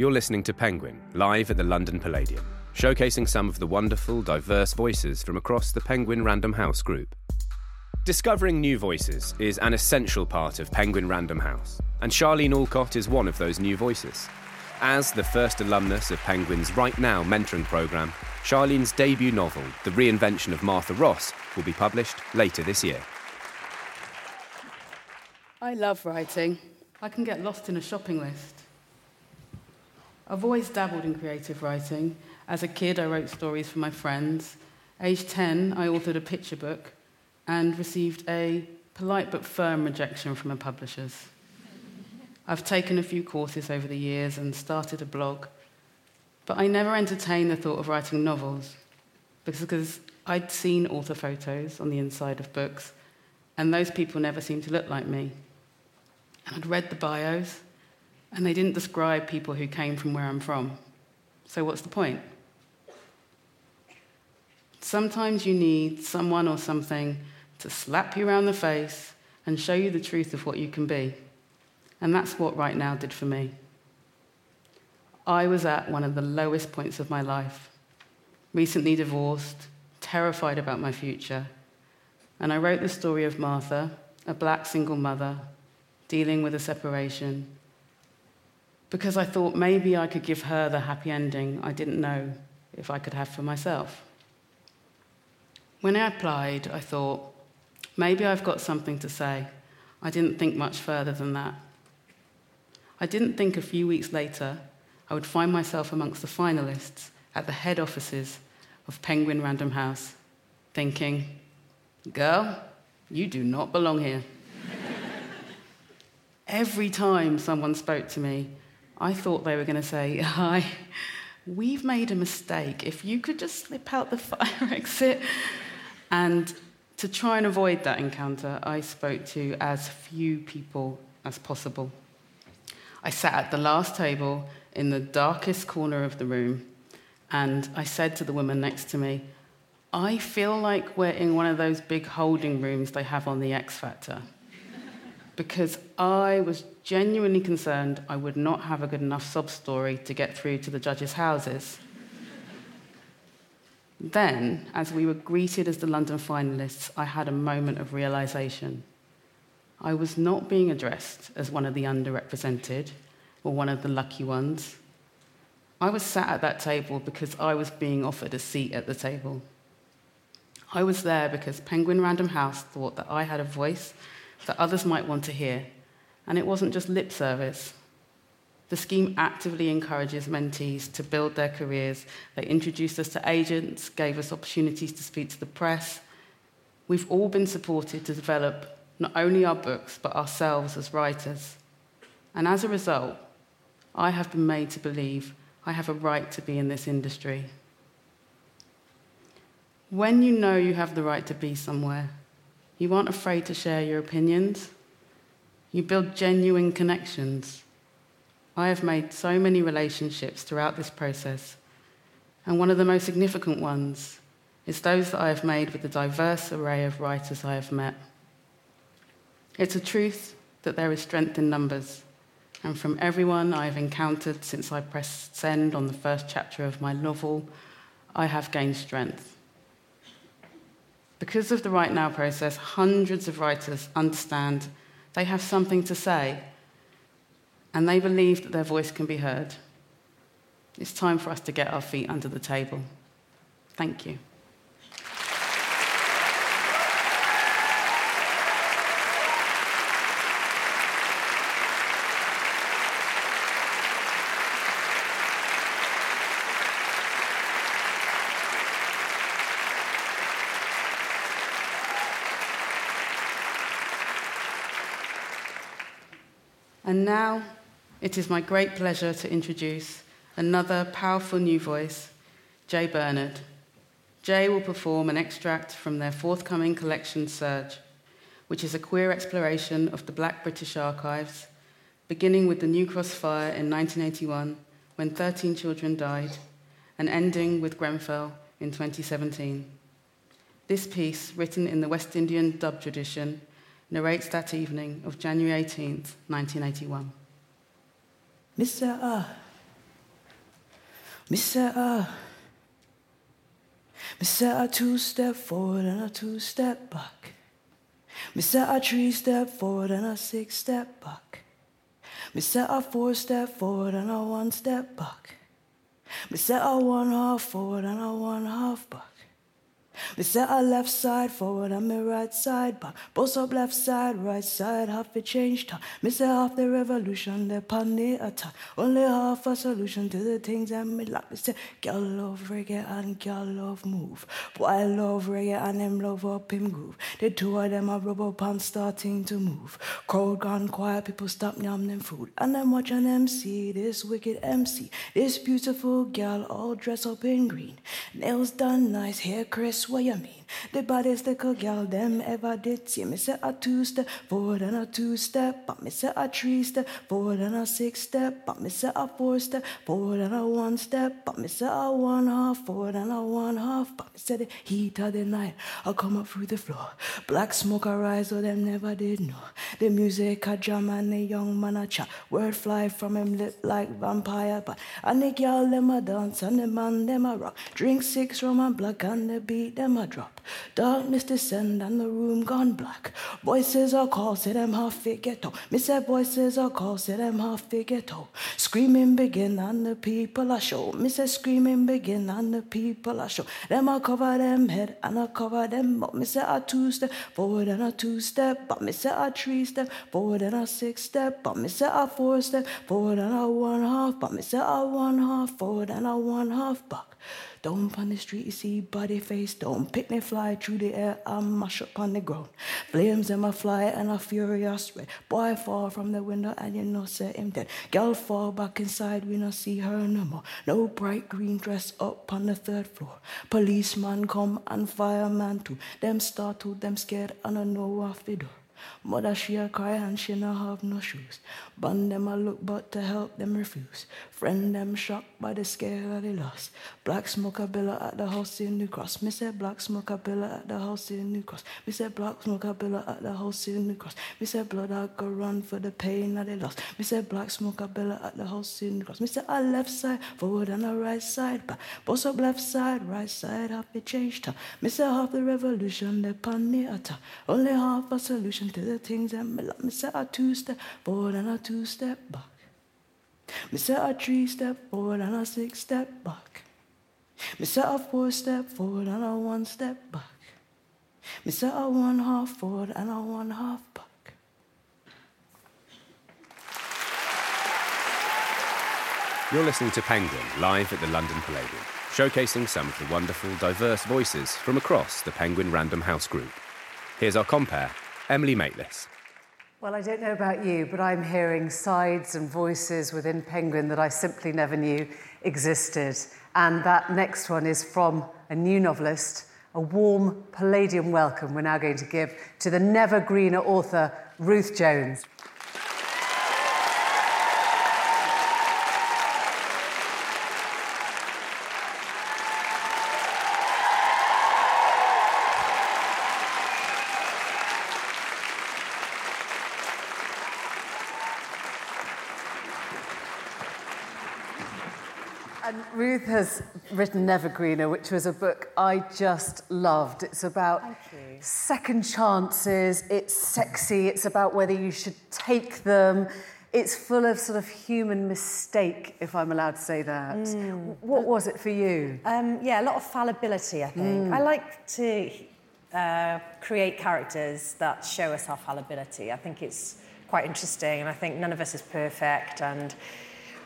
You're listening to Penguin, live at the London Palladium, showcasing some of the wonderful, diverse voices from across the Penguin Random House group. Discovering new voices is an essential part of Penguin Random House, and Charlene Allcott is one of those new voices. As the first alumnus of Penguin's WriteNow mentoring programme, Charlene's debut novel, The Reinvention of Martha Ross, will be published later this year. I love writing. I can get lost in a shopping list. I've always dabbled in creative writing. As a kid, I wrote stories for my friends. Age 10, I authored a picture book and received a polite but firm rejection from my publishers. I've taken a few courses over the years and started a blog, but I never entertained the thought of writing novels because I'd seen author photos on the inside of books, and those people never seemed to look like me. And I'd read the bios, and they didn't describe people who came from where I'm from. So, what's the point? Sometimes you need someone or something to slap you around the face and show you the truth of what you can be. And that's what WriteNow did for me. I was at one of the lowest points of my life, recently divorced, terrified about my future. And I wrote the story of Martha, a black single mother, dealing with a separation, because I thought maybe I could give her the happy ending I didn't know if I could have for myself. When I applied, I thought, maybe I've got something to say. I didn't think much further than that. I didn't think a few weeks later I would find myself amongst the finalists at the head offices of Penguin Random House, thinking, girl, you do not belong here. Every time someone spoke to me, I thought they were going to say, Hi, we've made a mistake. If you could just slip out the fire exit. And to try and avoid that encounter, I spoke to as few people as possible. I sat at the last table in the darkest corner of the room, and I said to the woman next to me, I feel like we're in one of those big holding rooms they have on the X Factor. Because I was genuinely concerned I would not have a good enough sob story to get through to the judges' houses. then, as we were greeted as the London finalists, I had a moment of realization. I was not being addressed as one of the underrepresented or one of the lucky ones. I was sat at that table because I was being offered a seat at the table. I was there because Penguin Random House thought that I had a voice that others might want to hear, and it wasn't just lip service. The scheme actively encourages mentees to build their careers. They introduced us to agents, gave us opportunities to speak to the press. We've all been supported to develop not only our books, but ourselves as writers. And as a result, I have been made to believe I have a right to be in this industry. When you know you have the right to be somewhere, you aren't afraid to share your opinions. You build genuine connections. I have made so many relationships throughout this process, and one of the most significant ones is those that I have made with the diverse array of writers I have met. It's a truth that there is strength in numbers, and from everyone I have encountered since I pressed send on the first chapter of my novel, I have gained strength. Because of the WriteNow process, hundreds of writers understand they have something to say, and they believe that their voice can be heard. It's time for us to get our feet under the table. Thank you. And now it is my great pleasure to introduce another powerful new voice, Jay Bernard. Jay will perform an extract from their forthcoming collection, Surge, which is a queer exploration of the Black British archives, beginning with the New Cross fire in 1981, when 13 children died, and ending with Grenfell in 2017. This piece, written in the West Indian dub tradition, narrates that evening of January 18th, 1981. Mr. Ah, Mr. uh, say a two step forward and a two step back. Mr. a three step forward and a six step back. Mr. a four step forward and a one step back. Mr. a one half forward and a one half back. Me set a left side forward and me right side back. Both up left side, right side, half a change time. Me say half the revolution, the pan the attack. Only half a solution to the things that me like. Me say, girl love reggae and girl love move. Boy love reggae and them love up him groove. The two of them are rubber and starting to move. Crowd gone quiet, people stop yam them food. And them watching MC, this wicked MC. This beautiful girl all dressed up in green. Nails done nice, hair crisp what you The baddest little girl them ever did see. Me say a two step forward and a two step but Me say a three step forward and a six step but Me say a four step forward and a one step but Me say a one half forward and a er one half but Me say er the heat of the night I come up through the floor. Black smoke arise, so them never did know. The music a jam and the young man a chat. Word fly from him lip like vampire but and the girl them a dance and the man them a rock. Drink six rum and black and the beat them a drop. Darkness descend and the room gone black. Voices are call, say them half it ghetto. Me voices are call, say them half it ghetto. Screaming begin and the people are show. Me screaming begin and the people are show. Them I cover them head and I cover them up. Me say a two step forward and a two step, but me say a three step forward and a six step, but me say a four step forward and a one half, but me say a one half forward and a one half back. Down on the street, you see body face down. Picnic fly through the air and mash up on the ground. Flames in my fly and a furious red. Boy fall from the window and you know say him dead. Girl fall back inside, we not see her no more. No bright green dress up on the third floor. Policeman come and fireman too. Them startled, them scared and I know off the door. Mother she a cry and she no have no shoes. Band them a look but to help them refuse. Friend them shocked by the scare of the loss. Black smoke a billa at the house in New Cross. Me say black smoke a billa at the house in New Cross. Me say black smoke a billa at the house in New Cross. Me say blood I go run for the pain of the loss. Me say black smoke a billa at the house in New Cross. Me say a left side forward and a right side back. Boss up left side, right side, half it changed. Me say half the revolution, the pan the attack. Only half a solution to the things that me love. Me say a two step forward er and a two step back. Me say a three step forward er and a six step back. Me say a four step forward er and a one step back. Me say a one half forward and a one half back. You're listening to Penguin live at the London Palladium, showcasing some of the wonderful, diverse voices from across the Penguin Random House Group. Here's our compare, Emily Maitlis. Well, I don't know about you, but I'm hearing sides and voices within Penguin that I simply never knew existed. And that next one is from a new novelist. A warm Palladium welcome we're now going to give to the never greener author, Ruth Jones. And Ruth has written Never Greener, which was a book I just loved. It's about second chances, it's sexy, it's about whether you should take them. It's full of sort of human mistake, if I'm allowed to say that. What was it for you? Um, yeah, a lot of fallibility, I think. I like to uh, create characters that show us our fallibility. I think it's quite interesting, and I think none of us is perfect, and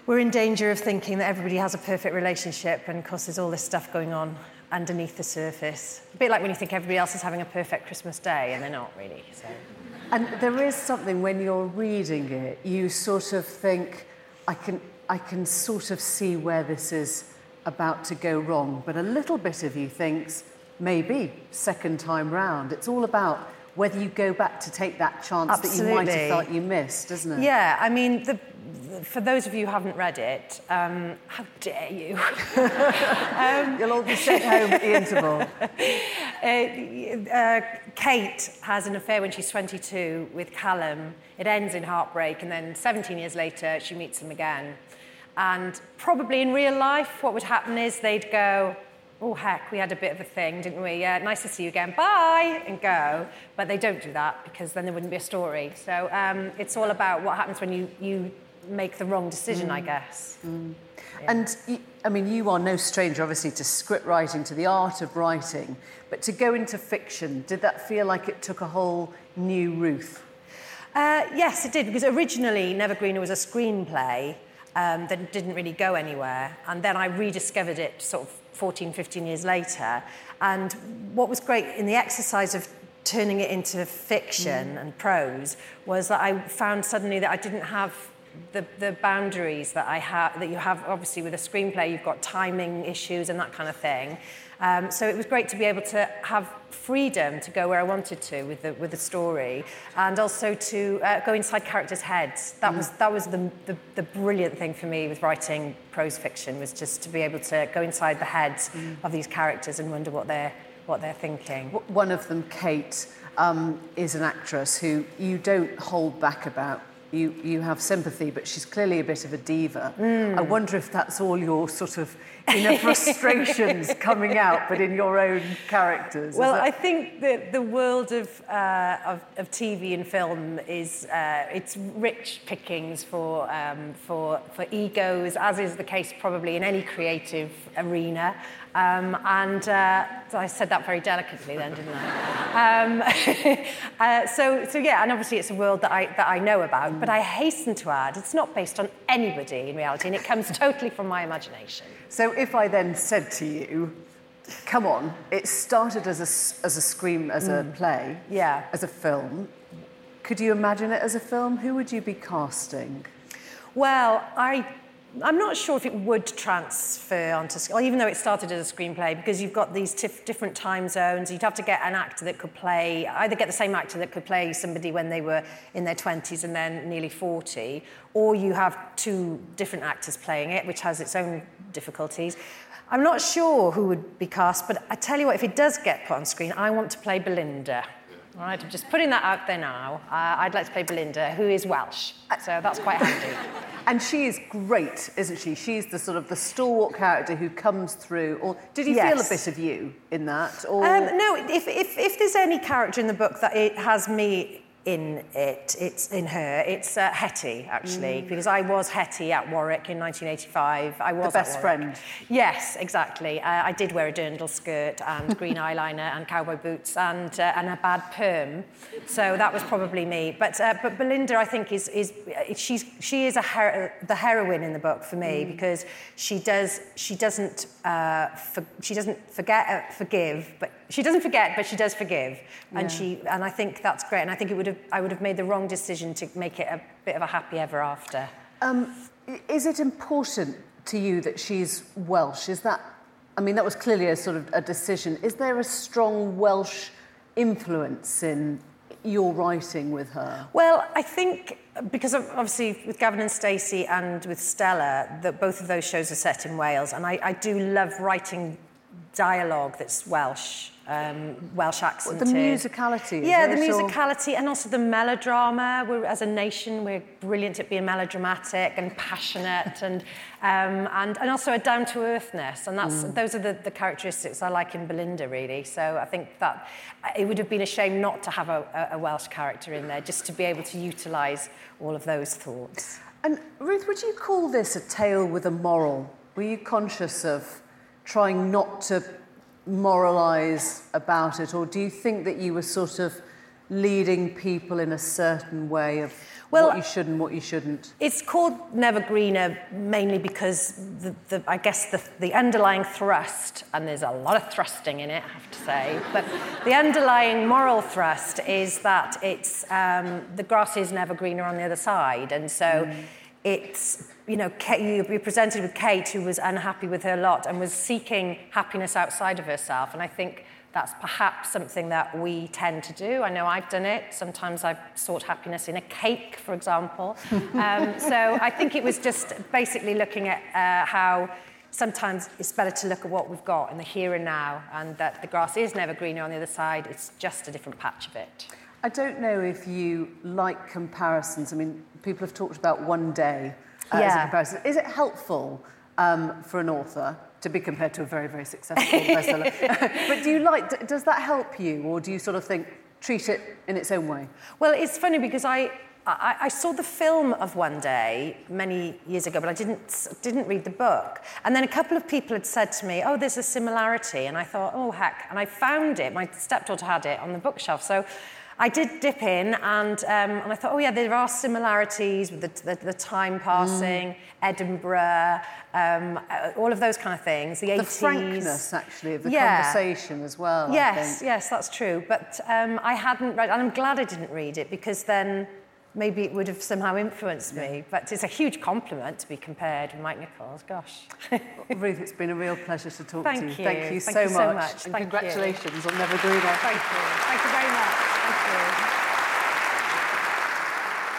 we're in danger of thinking that everybody has a perfect relationship, and of course, there's all this stuff going on underneath the surface. A bit like when you think everybody else is having a perfect Christmas day, and they're not really. So. And there is something when you're reading it, you sort of think, I can, I can sort of see where this is about to go wrong. But a little bit of you thinks, maybe, second time round. It's all about whether you go back to take that chance that you might have Absolutely. felt you missed, isn't it? Yeah, I mean, the, for those of you who haven't read it, um, how dare you? You'll all be sent home at the interval. Uh, uh, Kate has an affair when she's 22 with Callum. It ends in heartbreak, and then 17 years later, she meets him again. And probably in real life, what would happen is they'd go, oh, heck, we had a bit of a thing, didn't we? Yeah, nice to see you again. Bye, and go. But they don't do that because then there wouldn't be a story. So um, it's all about what happens when you, you make the wrong decision, mm. I guess. Mm. Yeah. And I mean, you are no stranger, obviously, to script writing, to the art of writing. But to go into fiction, did that feel like it took a whole new Ruth? Uh, yes, it did, because originally Never Greener was a screenplay um, that didn't really go anywhere. And then I rediscovered it sort of 14, 15 years later. And what was great in the exercise of turning it into fiction mm. and prose was that I found suddenly that I didn't have the, the boundaries that I have that you have obviously with a screenplay you've got timing issues and that kind of thing Um, so it was great to be able to have freedom to go where I wanted to with the, with the story and also to uh, go inside characters' heads. That mm. was, that was the, the, the brilliant thing for me with writing prose fiction was just to be able to go inside the heads mm. of these characters and wonder what they're, what they're thinking. One of them, Kate, um, is an actress who you don't hold back about you, you have sympathy, but she's clearly a bit of a diva. Mm. I wonder if that's all your sort of inner frustrations coming out, but in your own characters. Well, that... I think that the world of, uh, of, of TV and film is uh, it's rich pickings for, um, for, for egos, as is the case probably in any creative arena. Um, and uh, I said that very delicately then, didn't I? Um, uh, so, so yeah, and obviously it's a world that I, that I know about, but I hasten to add, it's not based on anybody in reality, and it comes totally from my imagination. So if I then said to you, come on, it started as a, as a scream, as mm. a play, yeah. as a film. Could you imagine it as a film? Who would you be casting? Well, I I'm not sure if it would transfer onto screen, even though it started as a screenplay, because you've got these different time zones. You'd have to get an actor that could play, either get the same actor that could play somebody when they were in their 20s and then nearly 40, or you have two different actors playing it, which has its own difficulties. I'm not sure who would be cast, but I tell you what, if it does get put on screen, I want to play Belinda. All right, I'm just putting that out there now. Uh, I'd like to play Belinda, who is Welsh, so that's quite handy. And she is great, isn't she? She's the sort of the stalwart character who comes through. Or did you yes. feel a bit of you in that? Or... Um, no, if, if, if there's any character in the book that it has me in it, it's in her. It's uh, Hetty, actually, mm. because I was Hetty at Warwick in 1985. I was the best friend. Yes, exactly. Uh, I did wear a dirndl skirt and green eyeliner and cowboy boots and uh, and a bad perm, so that was probably me. But uh, but Belinda, I think, is is she's she is a her- the heroine in the book for me mm. because she does she doesn't uh, for, she doesn't forget uh, forgive, but she doesn't forget, but she does forgive, and yeah. she and I think that's great. And I think it would have I would have made the wrong decision to make it a bit of a happy ever after. Um, is it important to you that she's Welsh? Is that I mean that was clearly a sort of a decision. Is there a strong Welsh influence in your writing with her? Well, I think because obviously with Gavin and Stacey and with Stella, that both of those shows are set in Wales, and I, I do love writing dialogue that's Welsh um, Welsh accent. the musicality. Yeah, the musicality and also the melodrama. We're, as a nation, we're brilliant at being melodramatic and passionate and, um, and, and also a down-to-earthness. And that's, mm. those are the, the characteristics I like in Belinda, really. So I think that it would have been a shame not to have a, a Welsh character in there, just to be able to utilise all of those thoughts. And Ruth, would you call this a tale with a moral? Were you conscious of trying not to moralize about it, or do you think that you were sort of leading people in a certain way of well, what you should and what you shouldn't? It's called Never Greener mainly because the, the, I guess the, the underlying thrust, and there's a lot of thrusting in it, I have to say, but the underlying moral thrust is that it's um, the grass is never greener on the other side, and so. Mm it's, you know, you're presented with Kate who was unhappy with her lot and was seeking happiness outside of herself. And I think that's perhaps something that we tend to do. I know I've done it. Sometimes I've sought happiness in a cake, for example. um, so I think it was just basically looking at uh, how sometimes it's better to look at what we've got in the here and now and that the grass is never greener on the other side. It's just a different patch of it. I don't know if you like comparisons. I mean, people have talked about one day uh, as a comparison. Is it helpful um, for an author to be compared to a very, very successful bestseller? but do you like, does that help you, or do you sort of think, treat it in its own way? Well, it's funny because I, I, I saw the film of One Day many years ago, but I didn't, didn't read the book. And then a couple of people had said to me, oh, there's a similarity. And I thought, oh, heck. And I found it. My stepdaughter had it on the bookshelf. So I did dip in and, um, and I thought, oh, yeah, there are similarities with the, the, the time passing, Edinburgh, um, uh, all of those kind of things, the 80s. The frankness, actually, of the Yeah. conversation as well. I Yes, think. yes, that's true. But um, I hadn't read, and I'm glad I didn't read it because then maybe it would have somehow influenced me. But it's a huge compliment to be compared with Mike Nichols. Gosh. Ruth, it's been a real pleasure to talk Thank to you. you. Thank you Thank so you so much. much. And Thank you. congratulations on Never Greener. Thank you. Thank you very much.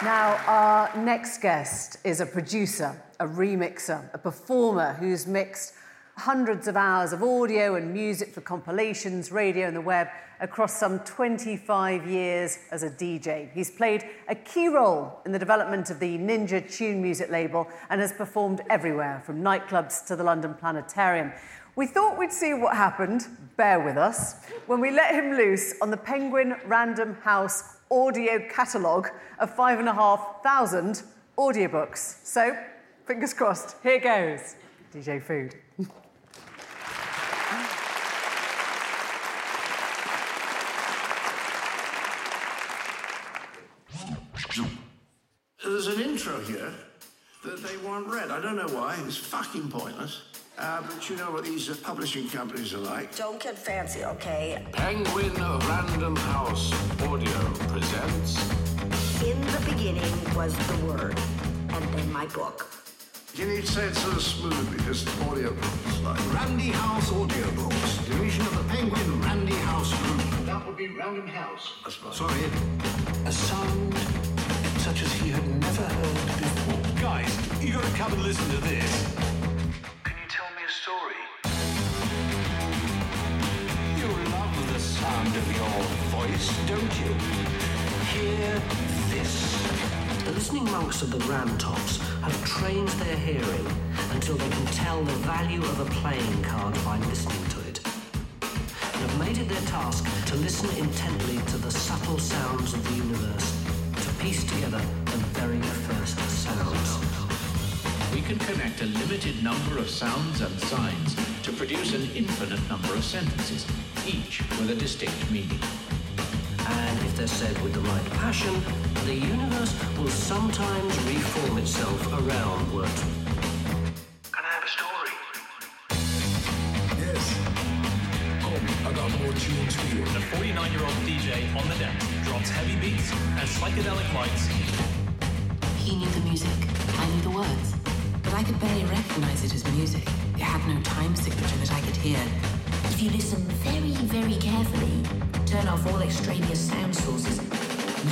Now, our next guest is a producer, a remixer, a performer who's mixed hundreds of hours of audio and music for compilations, radio, and the web across some 25 years as a DJ. He's played a key role in the development of the Ninja Tune music label and has performed everywhere, from nightclubs to the London Planetarium. We thought we'd see what happened, bear with us, when we let him loose on the Penguin Random House audio catalogue of five and a half thousand audiobooks. So, fingers crossed, here goes. DJ Food. There's an intro here that they want read. I don't know why. It's fucking pointless. Uh, but you know what these uh, publishing companies are like. Don't get fancy, okay? Penguin Random House Audio presents. In the beginning was the Word, and then my book. You need to say it sort of smooth because audio books like Randy House Audiobooks, division of the Penguin Randy House Group. That would be Random House, I suppose. Sorry. A sound such as he had never heard before. Guys, you gotta come and listen to this. Can you tell me a story? You love the sound of your voice, don't you? Hear this. The listening monks of the Ramtops have trained their hearing until they can tell the value of a playing card by listening to it. And have made it their task to listen intently to the subtle sounds of the universe, to piece together the very first sounds. We can connect a limited number of sounds and signs to produce an infinite number of sentences, each with a distinct meaning. And if they're said with the right passion, the universe will sometimes reform itself around words. Can I have a story? Yes. Come, I got more tunes for you. The 49 year old DJ on the deck drops heavy beats and psychedelic lights. He knew the music, I knew the words. But I could barely recognize it as music. It had no time signature that I could hear. If you listen very, very carefully, turn off all extraneous sound sources,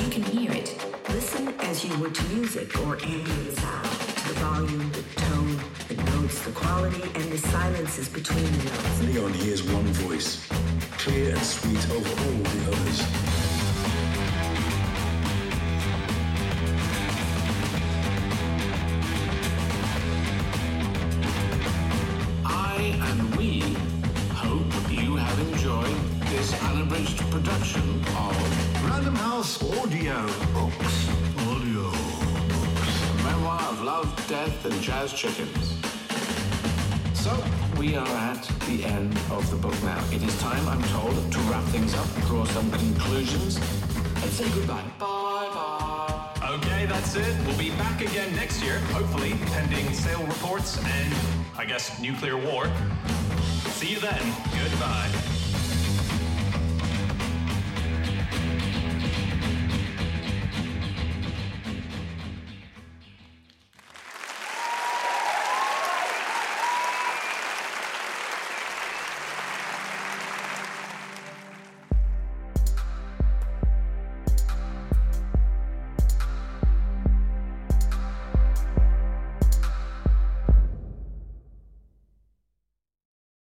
you can hear it. Listen as you would to music or ambient sound, to the volume, the tone, the notes, the quality, and the silences between the notes. Leon hears one voice, clear and sweet over all the others. Death, and jazz chickens. So, we are at the end of the book now. It is time, I'm told, to wrap things up, draw some conclusions, and say goodbye. Bye bye. Okay, that's it. We'll be back again next year, hopefully, pending sale reports and, I guess, nuclear war. See you then. Goodbye.